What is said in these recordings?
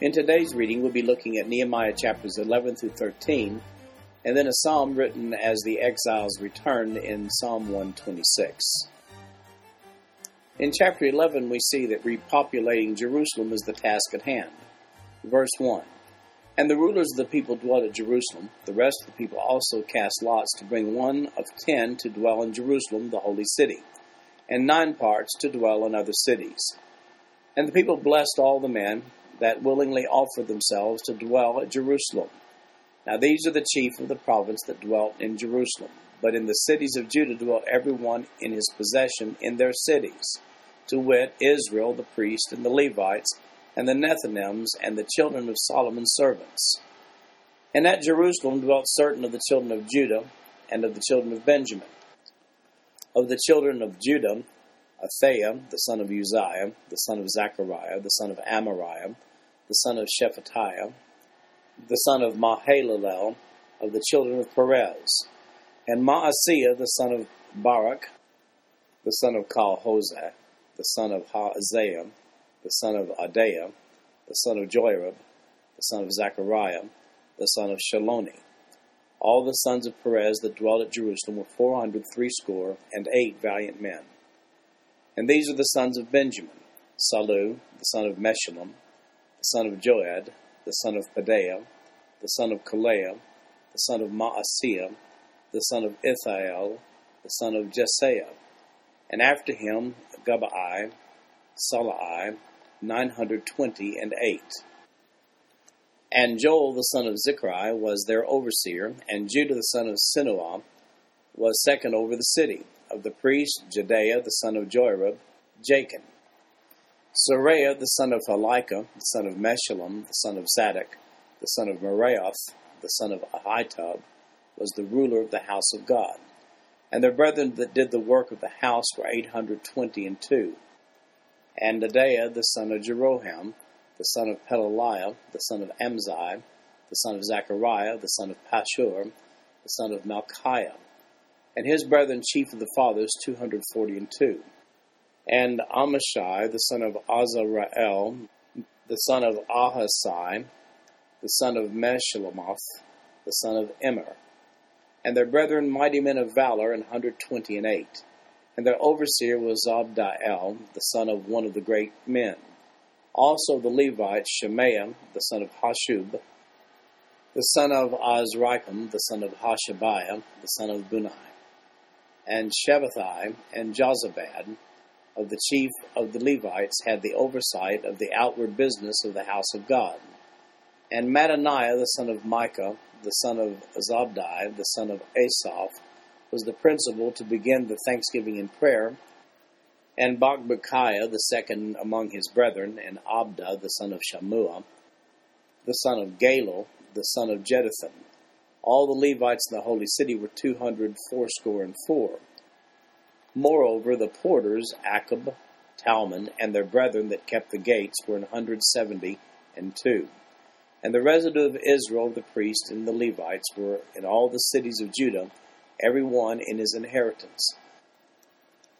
In today's reading, we'll be looking at Nehemiah chapters 11 through 13, and then a psalm written as the exiles returned in Psalm 126. In chapter 11, we see that repopulating Jerusalem is the task at hand. Verse 1 And the rulers of the people dwelt at Jerusalem. The rest of the people also cast lots to bring one of ten to dwell in Jerusalem, the holy city and nine parts to dwell in other cities. And the people blessed all the men that willingly offered themselves to dwell at Jerusalem. Now these are the chief of the province that dwelt in Jerusalem. But in the cities of Judah dwelt every one in his possession in their cities, to wit, Israel, the priest, and the Levites, and the Nethinims, and the children of Solomon's servants. And at Jerusalem dwelt certain of the children of Judah, and of the children of Benjamin of the children of Judah, Athaiah, the son of Uzziah, the son of Zechariah, the son of Amariah, the son of Shephatiah, the son of Mahalaleel, of the children of Perez, and Maaseiah, the son of Baruch, the son of Colhozeh, the son of Hazaiah, the son of Adaiah, the son of Joiarib, the son of Zechariah, the son of Shiloni. All the sons of Perez that dwelt at Jerusalem were four hundred threescore and eight valiant men. And these are the sons of Benjamin Sallu, the son of Meshullam, the son of Joed, the son of Pedaiah, the son of Kolaiah, the son of Maaseiah, the son of Ithiel, the son of Jesaiah, and after him Gabbai, Sallai, nine hundred twenty and eight. And Joel the son of Zichri was their overseer, and Judah the son of Senuah was second over the city. Of the priest Jedaiah the son of Joiarib, Jachin. Seraiah the son of Hilkiah, the son of Meshullam, the son of Zadok, the son of Meraioth, the son of Ahitub, was the ruler of the house of God. And their brethren that did the work of the house were eight hundred twenty and two. And Adaiah the son of Jeroham, the son of Pelaliah, the son of Amzi, the son of Zechariah, the son of Pashur, the son of Malchiah, and his brethren chief of the fathers, two hundred forty and two. And Amashai, the son of Azareel, the son of Ahasai, the son of Meshillemoth, the son of Immer, and their brethren mighty men of valor, an hundred twenty and eight. And their overseer was Zabdiel, the son of one of the great men. Also the Levites, Shemaiah, the son of Hashub, the son of Azrikam, the son of Hashabiah, the son of Bunni, and Shabbethai and Jozabad, of the chief of the Levites, had the oversight of the outward business of the house of God. And Mattaniah, the son of Micah, the son of Zabdi, the son of Asaph, was the principal to begin the thanksgiving and prayer and Bakbukiah, the second among his brethren, and Abda, the son of Shammua, the son of Galal, the son of Jeduthun. All the Levites in the holy city were two hundred fourscore and four. Moreover, the porters, Akkub, Talmon, and their brethren that kept the gates were an hundred seventy and two. And the residue of Israel, the priests, and the Levites were in all the cities of Judah, every one in his inheritance.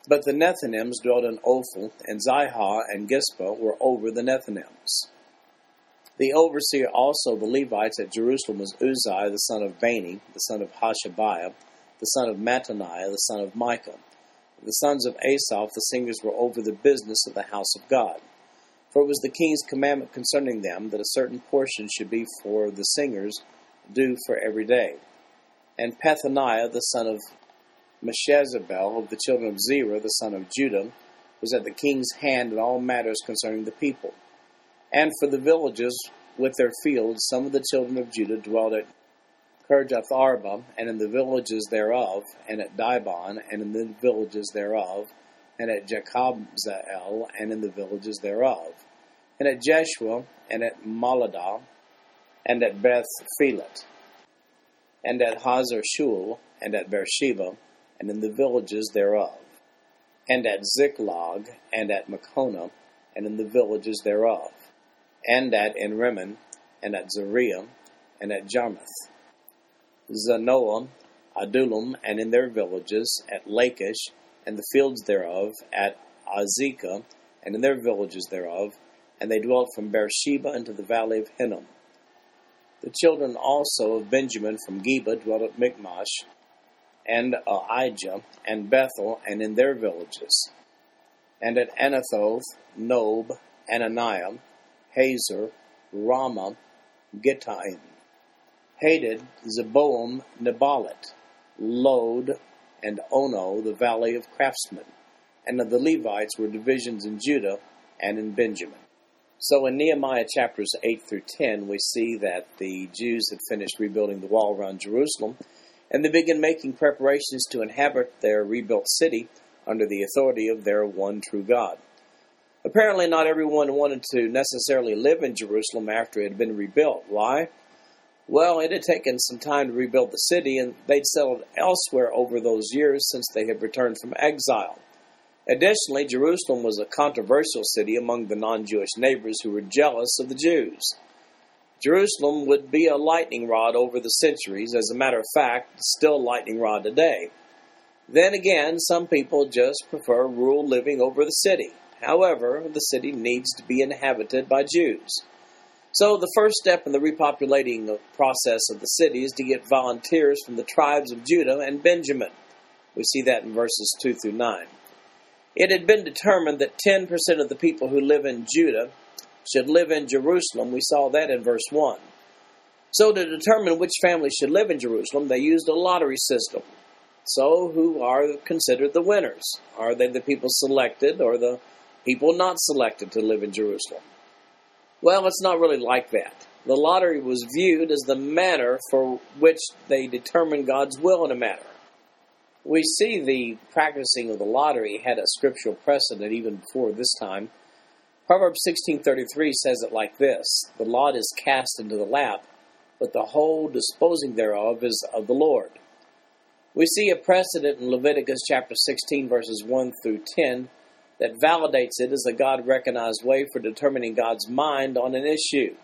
But the Nethinims dwelt in Ophel, and Zihah and Gispa were over the Nethinims. The overseer also of the Levites at Jerusalem was Uzziah the son of Bani, the son of Hashabiah, the son of Mattaniah, the son of Micah. The sons of Asaph, the singers, were over the business of the house of God. For it was the king's commandment concerning them that a certain portion should be for the singers, due for every day. And Pethahiah, the son of Meshezabeel of the children of Zerah, the son of Judah, was at the king's hand in all matters concerning the people. And for the villages with their fields, some of the children of Judah dwelt at Kirjath Arba, and in the villages thereof, and at Dibon, and in the villages thereof, and at Jekabzeel, and in the villages thereof. and at Jeshua, and at Moladah, and at Beth Phelet, and at Hazar Shual, and at Beersheba, and in the villages thereof, and at Ziklag, and at Mekonah, and in the villages thereof, and at Enrimmon, and at Zareah, and at Jarmuth, Zanoah, Adullam, and in their villages, at Lachish, and the fields thereof, at Azekah, and in their villages thereof, and they dwelt from Beersheba into the valley of Hinnom. The children also of Benjamin from Geba dwelt at Michmash, and Ahijah, and Bethel, and in their villages, and at Anathoth, Nob, Ananiah, Hazor, Ramah, Gittaim, Hadid, Zeboim, Neballat, Lod, and Ono, the valley of craftsmen. And of the Levites were divisions in Judah and in Benjamin. So in Nehemiah chapters 8 through 10, we see that the Jews had finished rebuilding the wall around Jerusalem, and they began making preparations to inhabit their rebuilt city under the authority of their one true God. Apparently, not everyone wanted to necessarily live in Jerusalem after it had been rebuilt. Why? Well, it had taken some time to rebuild the city, and they'd settled elsewhere over those years since they had returned from exile. Additionally, Jerusalem was a controversial city among the non Jewish neighbors who were jealous of the Jews. Jerusalem would be a lightning rod over the centuries, as a matter of fact, still a lightning rod today. Then again, some people just prefer rural living over the city. However, the city needs to be inhabited by Jews. So, the first step in the repopulating process of the city is to get volunteers from the tribes of Judah and Benjamin. We see that in verses 2 through 9. It had been determined that 10% of the people who live in Judah should live in Jerusalem. We saw that in verse 1. So, to determine which families should live in Jerusalem, they used a lottery system. So, who are considered the winners? Are they the people selected or the people not selected to live in Jerusalem? Well, it's not really like that. The lottery was viewed as the manner for which they determined God's will in a matter. We see the practicing of the lottery had a scriptural precedent even before this time. Proverbs 16:33 says it like this: "The lot is cast into the lap, but the whole disposing thereof is of the Lord." We see a precedent in Leviticus chapter 16 verses 1 through 10 that validates it as a God recognized way for determining God's mind on an issue.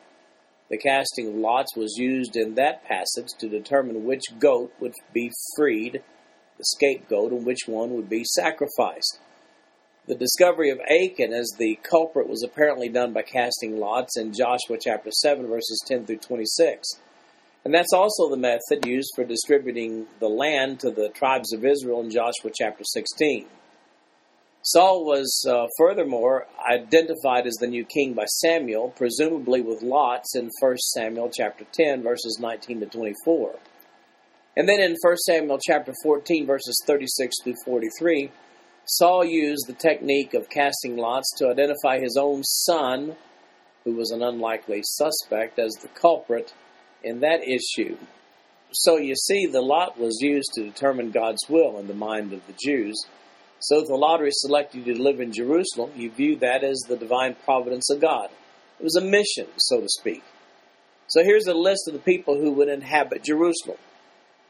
The casting of lots was used in that passage to determine which goat would be freed the scapegoat and which one would be sacrificed. The discovery of Achan as the culprit was apparently done by casting lots in Joshua chapter 7, verses 10 through 26. And that's also the method used for distributing the land to the tribes of Israel in Joshua chapter 16. Saul was uh, furthermore identified as the new king by Samuel, presumably with lots in 1 Samuel chapter 10, verses 19 to 24. And then in 1 Samuel chapter 14, verses 36 through 43, Saul used the technique of casting lots to identify his own son, who was an unlikely suspect, as the culprit in that issue. So you see, the lot was used to determine God's will in the mind of the Jews. So the lottery selected you to live in Jerusalem, you viewed that as the divine providence of God. It was a mission, so to speak. So here's a list of the people who would inhabit Jerusalem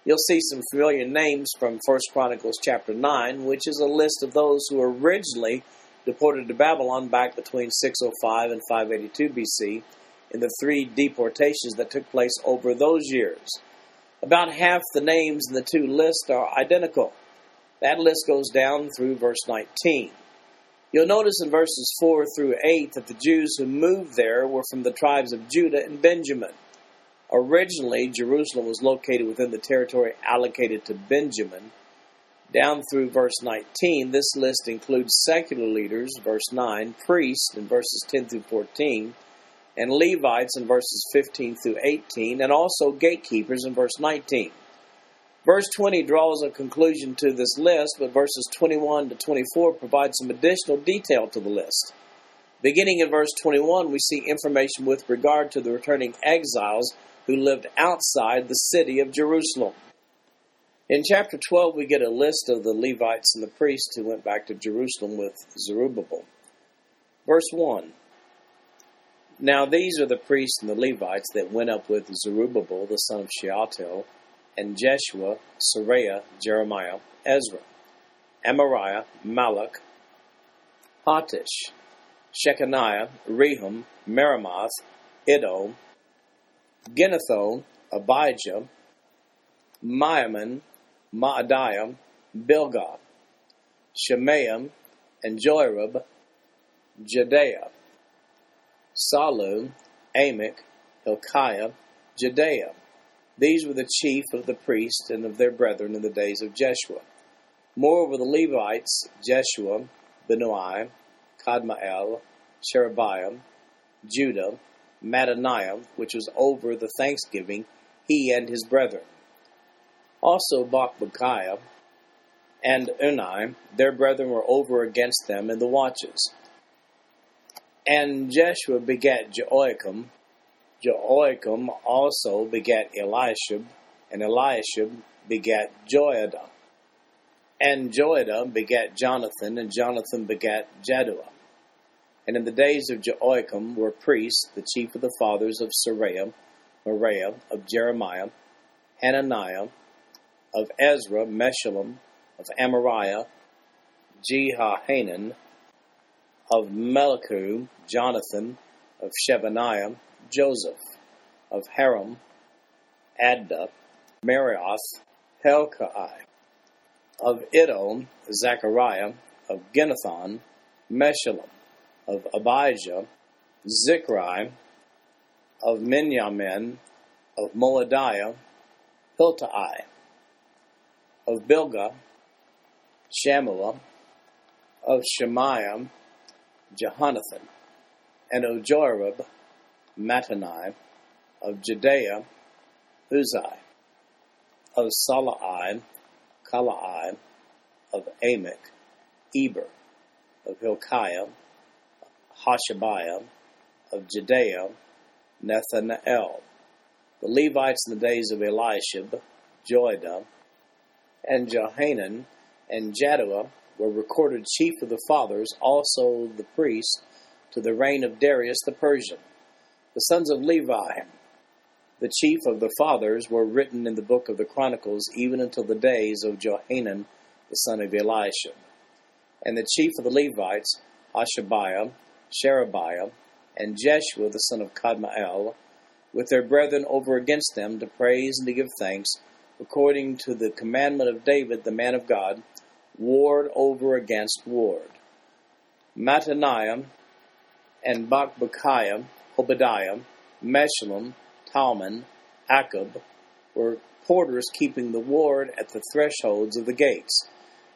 you'll see some familiar names from 1 Chronicles chapter 9, which is a list of those who were originally deported to Babylon back between 605 and 582 BC in the three deportations that took place over those years. About half the names in the two lists are identical. That list goes down through verse 19. You'll notice in verses 4 through 8 that the Jews who moved there were from the tribes of Judah and Benjamin. Originally, Jerusalem was located within the territory allocated to Benjamin. Down through verse 19, this list includes secular leaders, verse 9, priests in verses 10 through 14, and Levites in verses 15 through 18, and also gatekeepers in verse 19. Verse 20 draws a conclusion to this list, but verses 21 to 24 provide some additional detail to the list. Beginning in verse 21, we see information with regard to the returning exiles who lived outside the city of Jerusalem. In chapter 12, we get a list of the Levites and the priests who went back to Jerusalem with Zerubbabel. Verse 1 Now these are the priests and the Levites that went up with Zerubbabel the son of Shealtiel, and Jeshua, Seraiah, Jeremiah, Ezra, Amariah, Malluch, Hattush, Shechaniah, Rehum, Meremoth, Iddo, Ginnetho, Abijah, Miamin, Maadiah, Bilgah, Shemaiah, and Joiarib, Jedaiah, Sallu, Amok, Hilkiah, Jedaiah. These were the chief of the priests and of their brethren in the days of Jeshua. Moreover, the Levites, Jeshua, Binnui, Kadmiel, Sherebiah, Judah, Mattaniah, which was over the thanksgiving, he and his brethren. Also Bakbukiah and Unni, their brethren were over against them in the watches. And Jeshua begat Jehoiakim. Jehoiakim also begat Eliashib, and Eliashib begat Joiada. And Joiada begat Jonathan, and Jonathan begat Jaddua. And in the days of Jehoiakim were priests, the chief of the fathers of Seraiah, Meraiah, of Jeremiah, Hananiah, of Ezra, Meshullam, of Amariah, Jehohanan, of Melicu, Jonathan, of Shebaniah, Joseph, of Harim, Adda, Meraioth, Helkai, of Iddo, Zechariah, of Ginnethon, Meshullam, of Abijah, Zichri, of Miniamin, of Moadiah, Hiltai, of Bilgah, Shammua, of Shemaiah, Jehonathan, and of Mattenai, of Jedaiah, Uzai, of Sallai, Kallai, of Amok, Eber, of Hilkiah, Hashabiah, of Jedaiah, Nathanael, the Levites in the days of Eliashib, Joiada, and Johanan, and Jaddua were recorded chief of the fathers, also the priests, to the reign of Darius the Persian. The sons of Levi, the chief of the fathers, were written in the book of the Chronicles even until the days of Johanan the son of Eliashib. And the chief of the Levites, Hashabiah, Sherebiah, and Jeshua the son of Kadmiel, with their brethren over against them, to praise and to give thanks, according to the commandment of David the man of God, ward over against ward. Mattaniah and Bakbukiah, Obadiah, Meshullam, Talmon, Akkub were porters keeping the ward at the thresholds of the gates.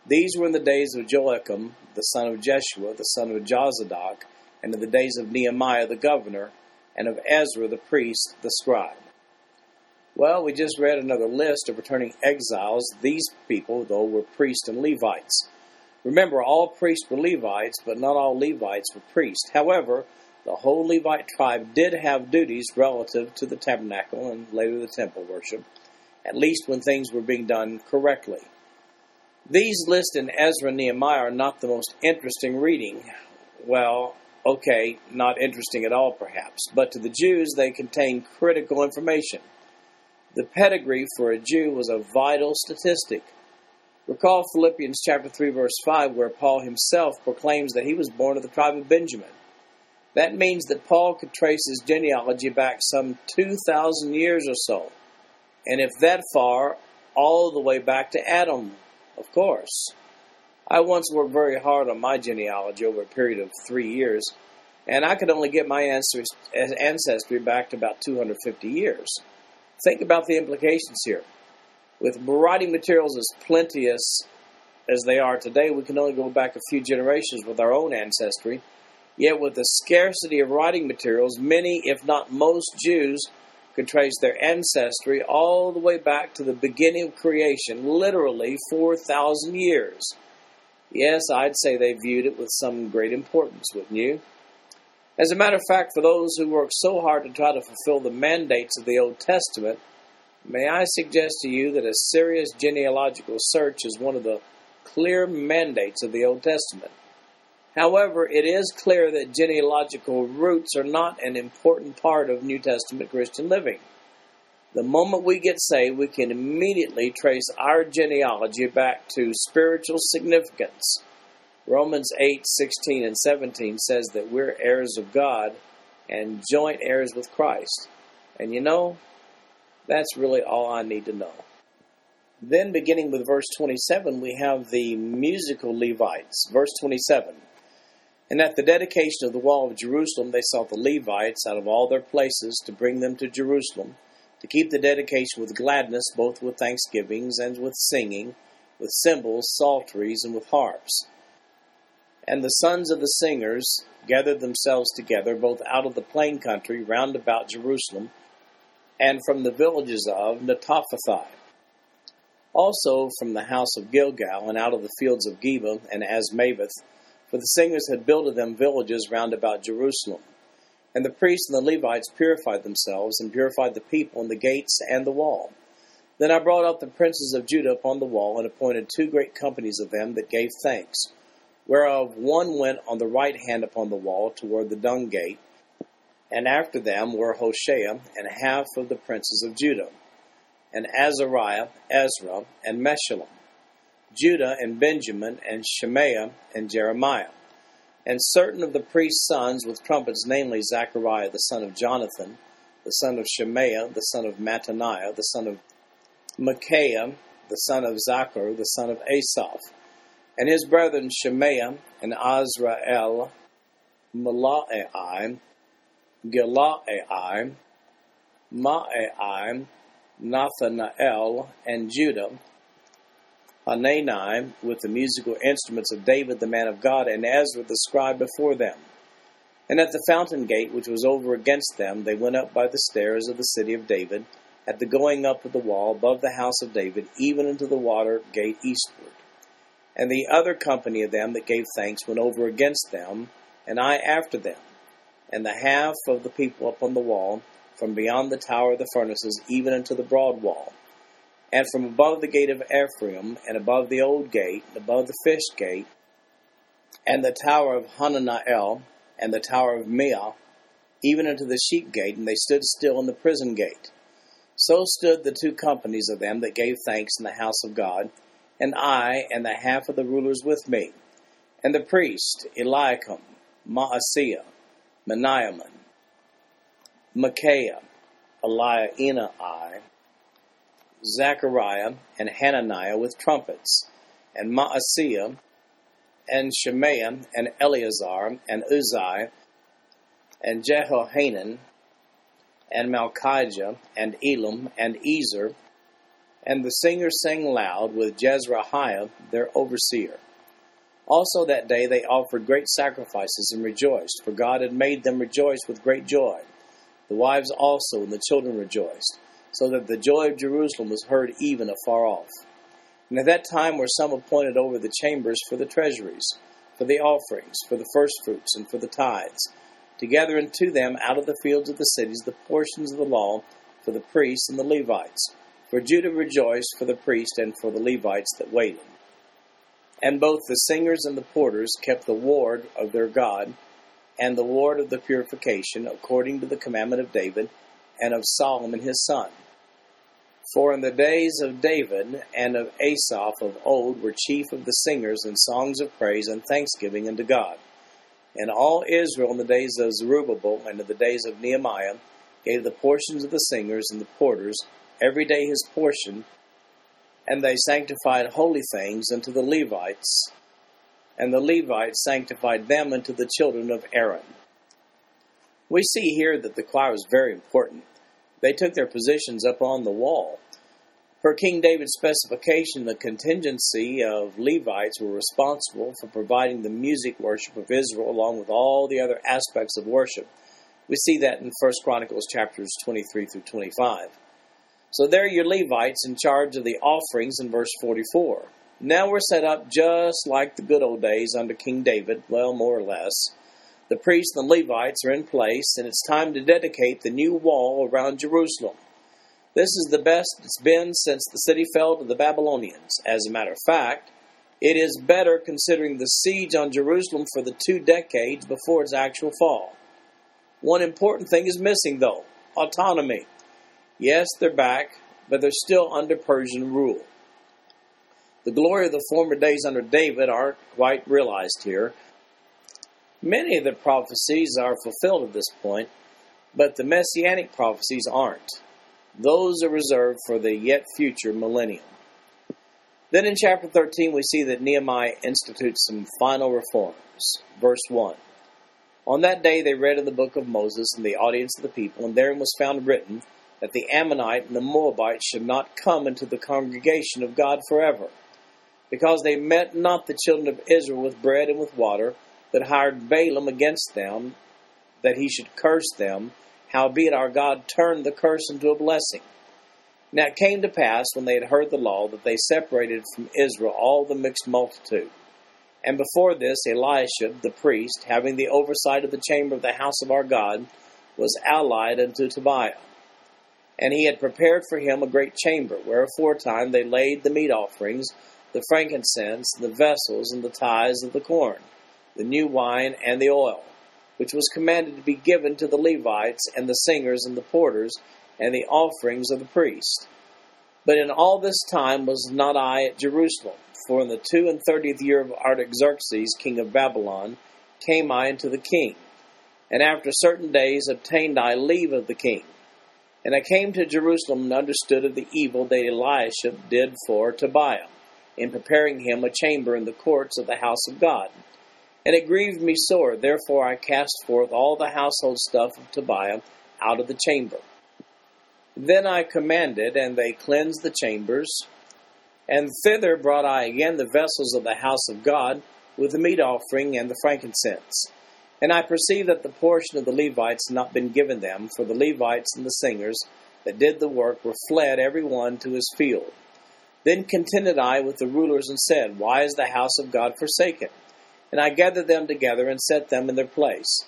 These were in the days of Joachim, the son of Jeshua, the son of Jozadak, and in the days of Nehemiah the governor, and of Ezra the priest, the scribe. Well, we just read another list of returning exiles. These people, though, were priests and Levites. Remember, all priests were Levites, but not all Levites were priests. However, the whole Levite tribe did have duties relative to the tabernacle and later the temple worship, at least when things were being done correctly. These lists in Ezra and Nehemiah are not the most interesting reading. Well, okay, not interesting at all, perhaps, but to the Jews they contain critical information. The pedigree for a Jew was a vital statistic. Recall Philippians chapter 3 verse 5 where Paul himself proclaims that he was born of the tribe of Benjamin. That means that Paul could trace his genealogy back some 2,000 years or so. And if that far, all the way back to Adam, of course. I once worked very hard on my genealogy over a period of three years, and I could only get my ancestry back to about 250 years. Think about the implications here. With writing materials as plenteous as they are today, we can only go back a few generations with our own ancestry. Yet, with the scarcity of writing materials, many, if not most, Jews could trace their ancestry all the way back to the beginning of creation, literally 4,000 years. Yes, I'd say they viewed it with some great importance, wouldn't you? As a matter of fact, for those who work so hard to try to fulfill the mandates of the Old Testament, may I suggest to you that a serious genealogical search is one of the clear mandates of the Old Testament. However, it is clear that genealogical roots are not an important part of New Testament Christian living. The moment we get saved, we can immediately trace our genealogy back to spiritual significance. Romans 8, 16, and 17 says that we're heirs of God and joint heirs with Christ. And you know, that's really all I need to know. Then, beginning with verse 27, we have the musical Levites. Verse 27. And at the dedication of the wall of Jerusalem, they sought the Levites out of all their places to bring them to Jerusalem, to keep the dedication with gladness, both with thanksgivings and with singing, with cymbals, psalteries, and with harps. And the sons of the singers gathered themselves together, both out of the plain country round about Jerusalem, and from the villages of Netophathi. Also from the house of Gilgal, and out of the fields of Geba and Azmaveth, for the singers had builded them villages round about Jerusalem. And the priests and the Levites purified themselves, and purified the people, and the gates, and the wall. Then I brought up the princes of Judah upon the wall, and appointed two great companies of them that gave thanks, whereof one went on the right hand upon the wall toward the dung gate, and after them were Hoshea and half of the princes of Judah, and Azariah, Ezra, and Meshullam Judah and Benjamin, and Shemaiah and Jeremiah, and certain of the priest's sons with trumpets, namely Zechariah the son of Jonathan, the son of Shemaiah, the son of Mattaniah, the son of Micaiah, the son of Zaccur, the son of Asaph, and his brethren Shemaiah and Azarael, Milalai, Gilalai, Maai, Nathanael, and Judah, Hanani with the musical instruments of David the man of God, and Ezra the scribe before them. And at the fountain gate which was over against them, they went up by the stairs of the city of David, at the going up of the wall above the house of David, even into the water gate eastward. And the other company of them that gave thanks went over against them, and I after them. And the half of the people upon the wall, from beyond the tower of the furnaces, even unto the broad wall and from above the gate of Ephraim, and above the old gate, and above the fish gate, and the tower of Hananiel, and the tower of Meah, even unto the sheep gate, and they stood still in the prison gate. So stood the two companies of them that gave thanks in the house of God, and I, and the half of the rulers with me, and the priest Eliakim, Maaseiah, Miniamin, Micaiah, Elioenai, Zechariah and Hananiah with trumpets, and Maaseiah, and Shemaiah, and Eleazar, and Uzzi, and Jehohanan, and Malchijah, and Elam, and Ezer, and the singers sang loud with Jezrahiah their overseer. Also that day they offered great sacrifices and rejoiced, for God had made them rejoice with great joy. The wives also and the children rejoiced so that the joy of Jerusalem was heard even afar off. And at that time were some appointed over the chambers for the treasuries, for the offerings, for the firstfruits, and for the tithes, to gather unto them out of the fields of the cities the portions of the law for the priests and the Levites. For Judah rejoiced for the priest and for the Levites that waited. And both the singers and the porters kept the ward of their God, and the ward of the purification, according to the commandment of David, and of Solomon his son. For in the days of David and of Asaph of old were chief of the singers in songs of praise and thanksgiving unto God. And all Israel in the days of Zerubbabel and in the days of Nehemiah gave the portions of the singers and the porters every day his portion, and they sanctified holy things unto the Levites, and the Levites sanctified them unto the children of Aaron. We see here that the choir was very important. They took their positions up on the wall. Per King David's specification, the contingency of Levites were responsible for providing the music worship of Israel along with all the other aspects of worship. We see that in 1 Chronicles chapters 23 through 25. So there are your Levites in charge of the offerings in verse 44. Now we're set up just like the good old days under King David, well, more or less. The priests and the Levites are in place, and it's time to dedicate the new wall around Jerusalem. This is the best it's been since the city fell to the Babylonians. As a matter of fact, It is better considering the siege on Jerusalem for the two decades before its actual fall. One important thing is missing, though autonomy. Yes, they're back, but they're still under Persian rule. The glory of the former days under David aren't quite realized here. Many of the prophecies are fulfilled at this point, but the messianic prophecies aren't. Those are reserved for the yet future millennium. Then in chapter 13, we see that Nehemiah institutes some final reforms. Verse 1 On that day they read in the book of Moses in the audience of the people, and therein was found written that the Ammonite and the Moabite should not come into the congregation of God forever, because they met not the children of Israel with bread and with water, but hired Balaam against them, that he should curse them. Howbeit our God turned the curse into a blessing. Now it came to pass, when they had heard the law, that they separated from Israel all the mixed multitude. And before this, Eliashib, the priest, having the oversight of the chamber of the house of our God, was allied unto Tobiah. And he had prepared for him a great chamber, where aforetime they laid the meat offerings, the frankincense, the vessels, and the tithes of the corn, the new wine, and the oil, which was commanded to be given to the Levites, and the singers, and the porters, and the offerings of the priest. But in all this time was not I at Jerusalem, for in the two and thirtieth year of Artaxerxes, king of Babylon, came I unto the king, and after certain days obtained I leave of the king. And I came to Jerusalem and understood of the evil that Eliashib did for Tobiah, in preparing him a chamber in the courts of the house of God. And it grieved me sore, therefore I cast forth all the household stuff of Tobiah out of the chamber then I commanded, and they cleansed the chambers. And thither brought I again the vessels of the house of God, with the meat offering and the frankincense. And I perceived that the portion of the Levites had not been given them, for the Levites and the singers that did the work were fled every one to his field. Then contended I with the rulers and said, Why is the house of God forsaken? And I gathered them together and set them in their place.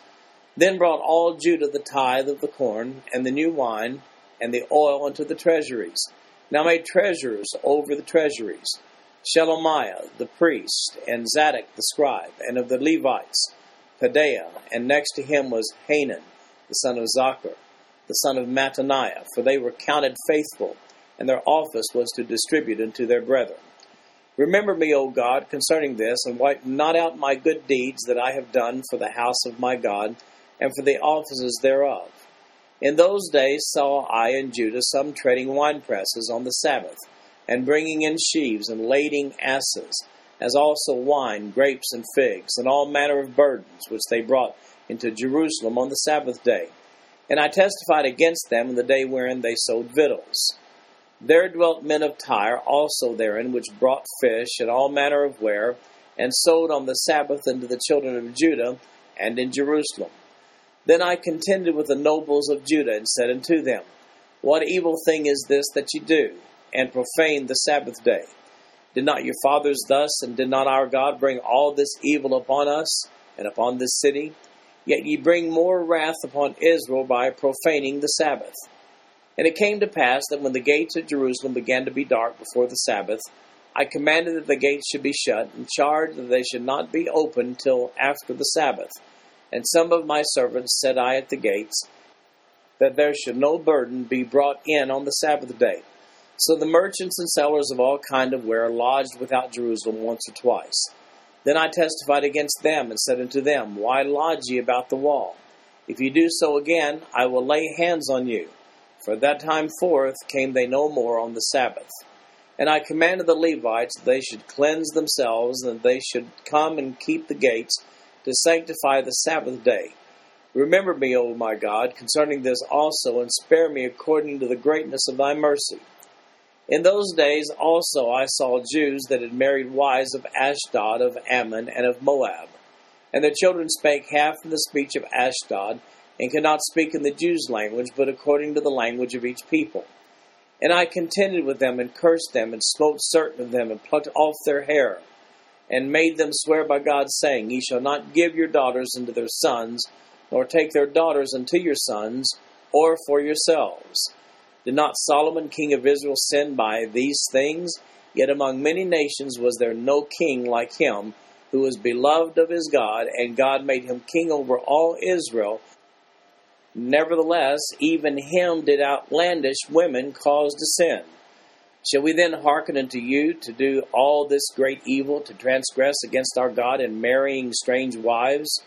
Then brought all Judah the tithe of the corn and the new wine and the oil into the treasuries. Now made treasurers over the treasuries Shelemiah the priest, and Zadok the scribe, and of the Levites, Pedaiah, and next to him was Hanan, the son of Zaccur, the son of Mattaniah, for they were counted faithful, and their office was to distribute unto their brethren. Remember me, O God, concerning this, and wipe not out my good deeds that I have done for the house of my God, and for the offices thereof in those days saw I in Judah some treading winepresses on the Sabbath, and bringing in sheaves and lading asses, as also wine, grapes, and figs, and all manner of burdens, which they brought into Jerusalem on the Sabbath day. And I testified against them in the day wherein they sowed victuals. There dwelt men of Tyre also therein, which brought fish and all manner of ware, and sold on the Sabbath unto the children of Judah and in Jerusalem. Then I contended with the nobles of Judah, and said unto them, What evil thing is this that ye do, and profane the Sabbath day? Did not your fathers thus, and did not our God bring all this evil upon us, and upon this city? Yet ye bring more wrath upon Israel by profaning the Sabbath. And it came to pass that when the gates of Jerusalem began to be dark before the Sabbath, I commanded that the gates should be shut, and charged that they should not be opened till after the Sabbath and some of my servants set I at the gates, that there should no burden be brought in on the Sabbath day. So the merchants and sellers of all kind of ware lodged without Jerusalem once or twice. Then I testified against them, and said unto them, Why lodge ye about the wall? If ye do so again, I will lay hands on you. For that time forth came they no more on the Sabbath. And I commanded the Levites that they should cleanse themselves, and that they should come and keep the gates, to sanctify the Sabbath day. Remember me, O my God, concerning this also, and spare me according to the greatness of thy mercy. In those days also I saw Jews that had married wives of Ashdod, of Ammon, and of Moab. And their children spake half in the speech of Ashdod, and could not speak in the Jews' language, but according to the language of each people. And I contended with them, and cursed them, and smote certain of them, and plucked off their hair and made them swear by God, saying, Ye shall not give your daughters unto their sons, nor take their daughters unto your sons, or for yourselves. Did not Solomon king of Israel sin by these things? Yet among many nations was there no king like him, who was beloved of his God, and God made him king over all Israel. Nevertheless, even him did outlandish women cause to sin. Shall we then hearken unto you to do all this great evil, to transgress against our God in marrying strange wives?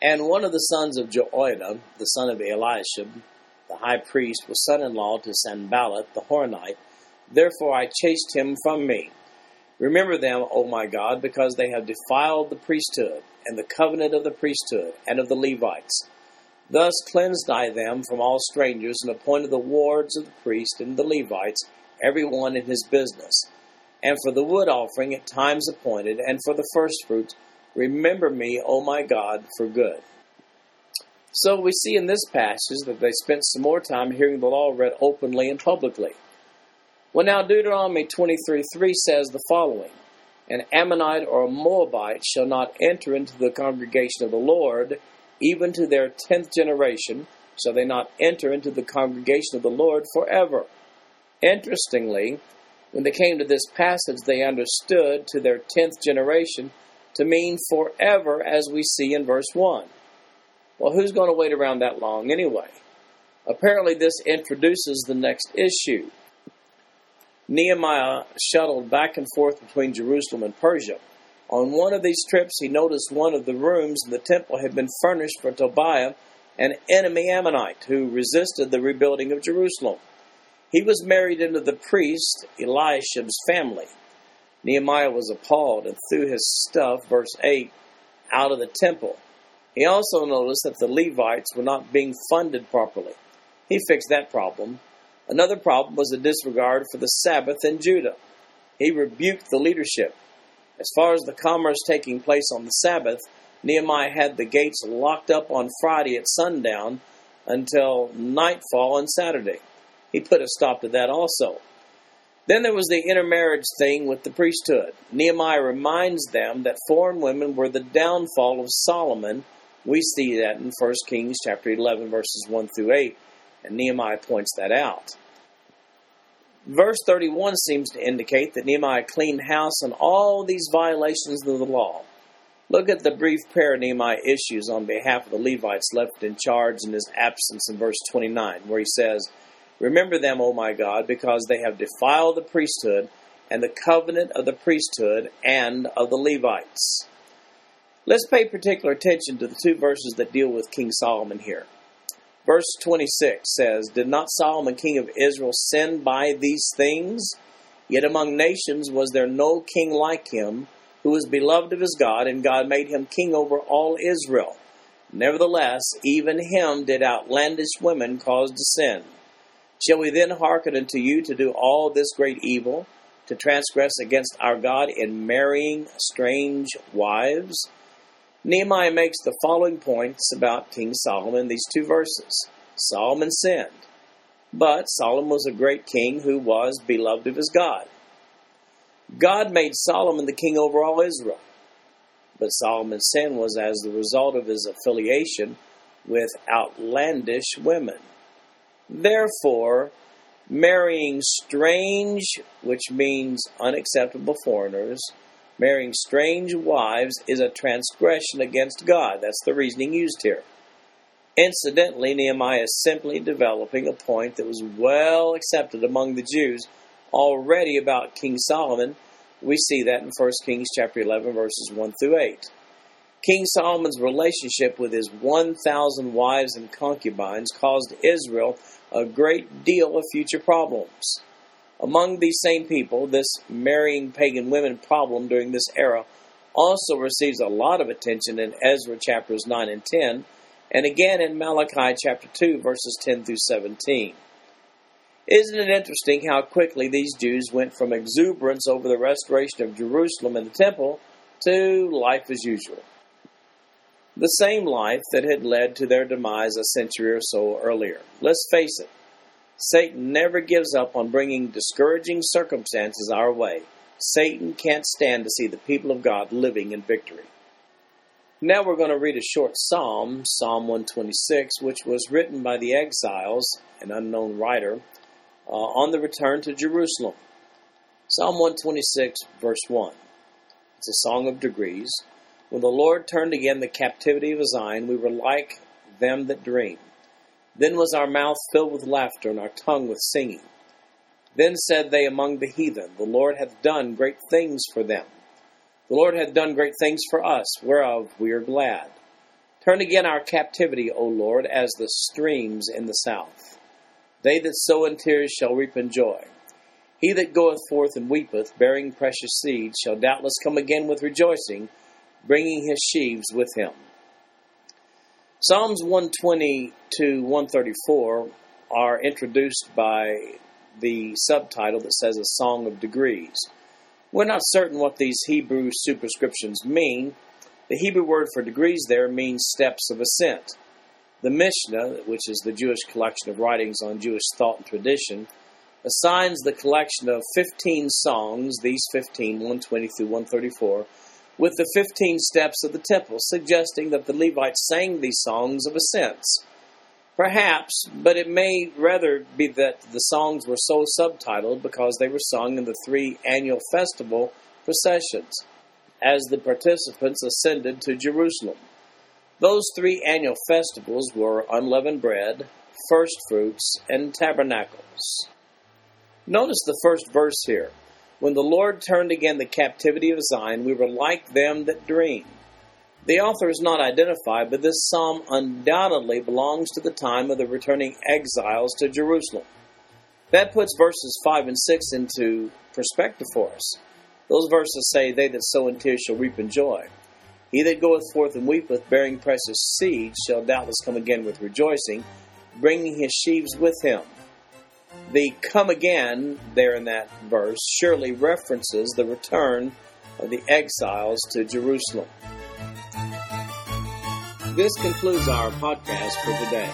And one of the sons of Jehoiada, the son of Eliashib, the high priest, was son in law to Sanballat the Horonite. Therefore I chased him from me. Remember them, O my God, because they have defiled the priesthood, and the covenant of the priesthood, and of the Levites. Thus cleansed I them from all strangers, and appointed the wards of the priest and the Levites, every one in his business. And for the wood offering at times appointed, and for the firstfruits, remember me, O my God, for good. So we see in this passage that they spent some more time hearing the law read openly and publicly. Well, now Deuteronomy 23 3 says the following An Ammonite or a Moabite shall not enter into the congregation of the Lord, even to their tenth generation shall they not enter into the congregation of the Lord forever. Interestingly, when they came to this passage, they understood to their tenth generation to mean forever, as we see in verse 1. Well, who's going to wait around that long anyway? Apparently, this introduces the next issue. Nehemiah shuttled back and forth between Jerusalem and Persia. On one of these trips, he noticed one of the rooms in the temple had been furnished for Tobiah, an enemy Ammonite who resisted the rebuilding of Jerusalem. He was married into the priest Eliashib's family. Nehemiah was appalled and threw his stuff, verse 8, out of the temple. He also noticed that the Levites were not being funded properly. He fixed that problem Another problem was the disregard for the Sabbath in Judah. He rebuked the leadership. As far as the commerce taking place on the Sabbath, Nehemiah had the gates locked up on Friday at sundown until nightfall on Saturday. He put a stop to that also. Then there was the intermarriage thing with the priesthood. Nehemiah reminds them that foreign women were the downfall of Solomon. We see that in 1 Kings chapter 11 verses 1 through 8, and Nehemiah points that out. Verse 31 seems to indicate that Nehemiah cleaned house on all these violations of the law. Look at the brief prayer Nehemiah issues on behalf of the Levites left in charge in his absence in verse 29, where he says, Remember them, O my God, because they have defiled the priesthood and the covenant of the priesthood and of the Levites. Let's pay particular attention to the two verses that deal with King Solomon here. Verse 26 says, Did not Solomon king of Israel sin by these things? Yet among nations was there no king like him, who was beloved of his God, and God made him king over all Israel. Nevertheless, even him did outlandish women cause to sin. Shall we then hearken unto you to do all this great evil, to transgress against our God in marrying strange wives? Nehemiah makes the following points about King Solomon in these two verses. Solomon sinned, but Solomon was a great king who was beloved of his God. God made Solomon the king over all Israel, but Solomon's sin was as the result of his affiliation with outlandish women. Therefore, marrying strange, which means unacceptable foreigners, marrying strange wives is a transgression against God. That's the reasoning used here. Incidentally, Nehemiah is simply developing a point that was well accepted among the Jews already about King Solomon. We see that in 1 Kings chapter 11 verses 1 through 8. King Solomon's relationship with his 1,000 wives and concubines caused Israel a great deal of future problems. Among these same people, this marrying pagan women problem during this era also receives a lot of attention in Ezra chapters 9 and 10, and again in Malachi chapter 2, verses 10 through 17. Isn't it interesting how quickly these Jews went from exuberance over the restoration of Jerusalem and the temple to life as usual? The same life that had led to their demise a century or so earlier. Let's face it, Satan never gives up on bringing discouraging circumstances our way. Satan can't stand to see the people of God living in victory. Now we're going to read a short psalm, Psalm 126, which was written by the exiles, an unknown writer, uh, on the return to Jerusalem. Psalm 126, verse 1. It's a song of degrees. When the Lord turned again the captivity of Zion, we were like them that dream. Then was our mouth filled with laughter and our tongue with singing. Then said they among the heathen, The Lord hath done great things for them. The Lord hath done great things for us, whereof we are glad. Turn again our captivity, O Lord, as the streams in the south. They that sow in tears shall reap in joy. He that goeth forth and weepeth, bearing precious seed, shall doubtless come again with rejoicing, bringing his sheaves with him. Psalms 120 to 134 are introduced by the subtitle that says A Song of Degrees. We're not certain what these Hebrew superscriptions mean. The Hebrew word for degrees there means steps of ascent. The Mishnah, which is the Jewish collection of writings on Jewish thought and tradition, assigns the collection of 15 songs, these 15, 120 through 134, with the 15 steps of the temple, suggesting that the Levites sang these songs of ascents. Perhaps, but it may rather be that the songs were so subtitled because they were sung in the three annual festival processions as the participants ascended to Jerusalem. Those three annual festivals were unleavened bread, first fruits, and tabernacles. Notice the first verse here. When the Lord turned again the captivity of Zion, we were like them that dream. The author is not identified, but this psalm undoubtedly belongs to the time of the returning exiles to Jerusalem. That puts verses 5 and 6 into perspective for us. Those verses say, They that sow in tears shall reap in joy. He that goeth forth and weepeth, bearing precious seed, shall doubtless come again with rejoicing, bringing his sheaves with him. The come again there in that verse surely references the return of the exiles to Jerusalem. This concludes our podcast for today.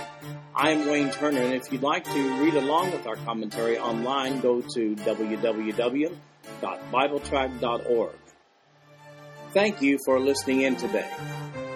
I'm Wayne Turner, and if you'd like to read along with our commentary online, go to www.bibletrack.org. Thank you for listening in today.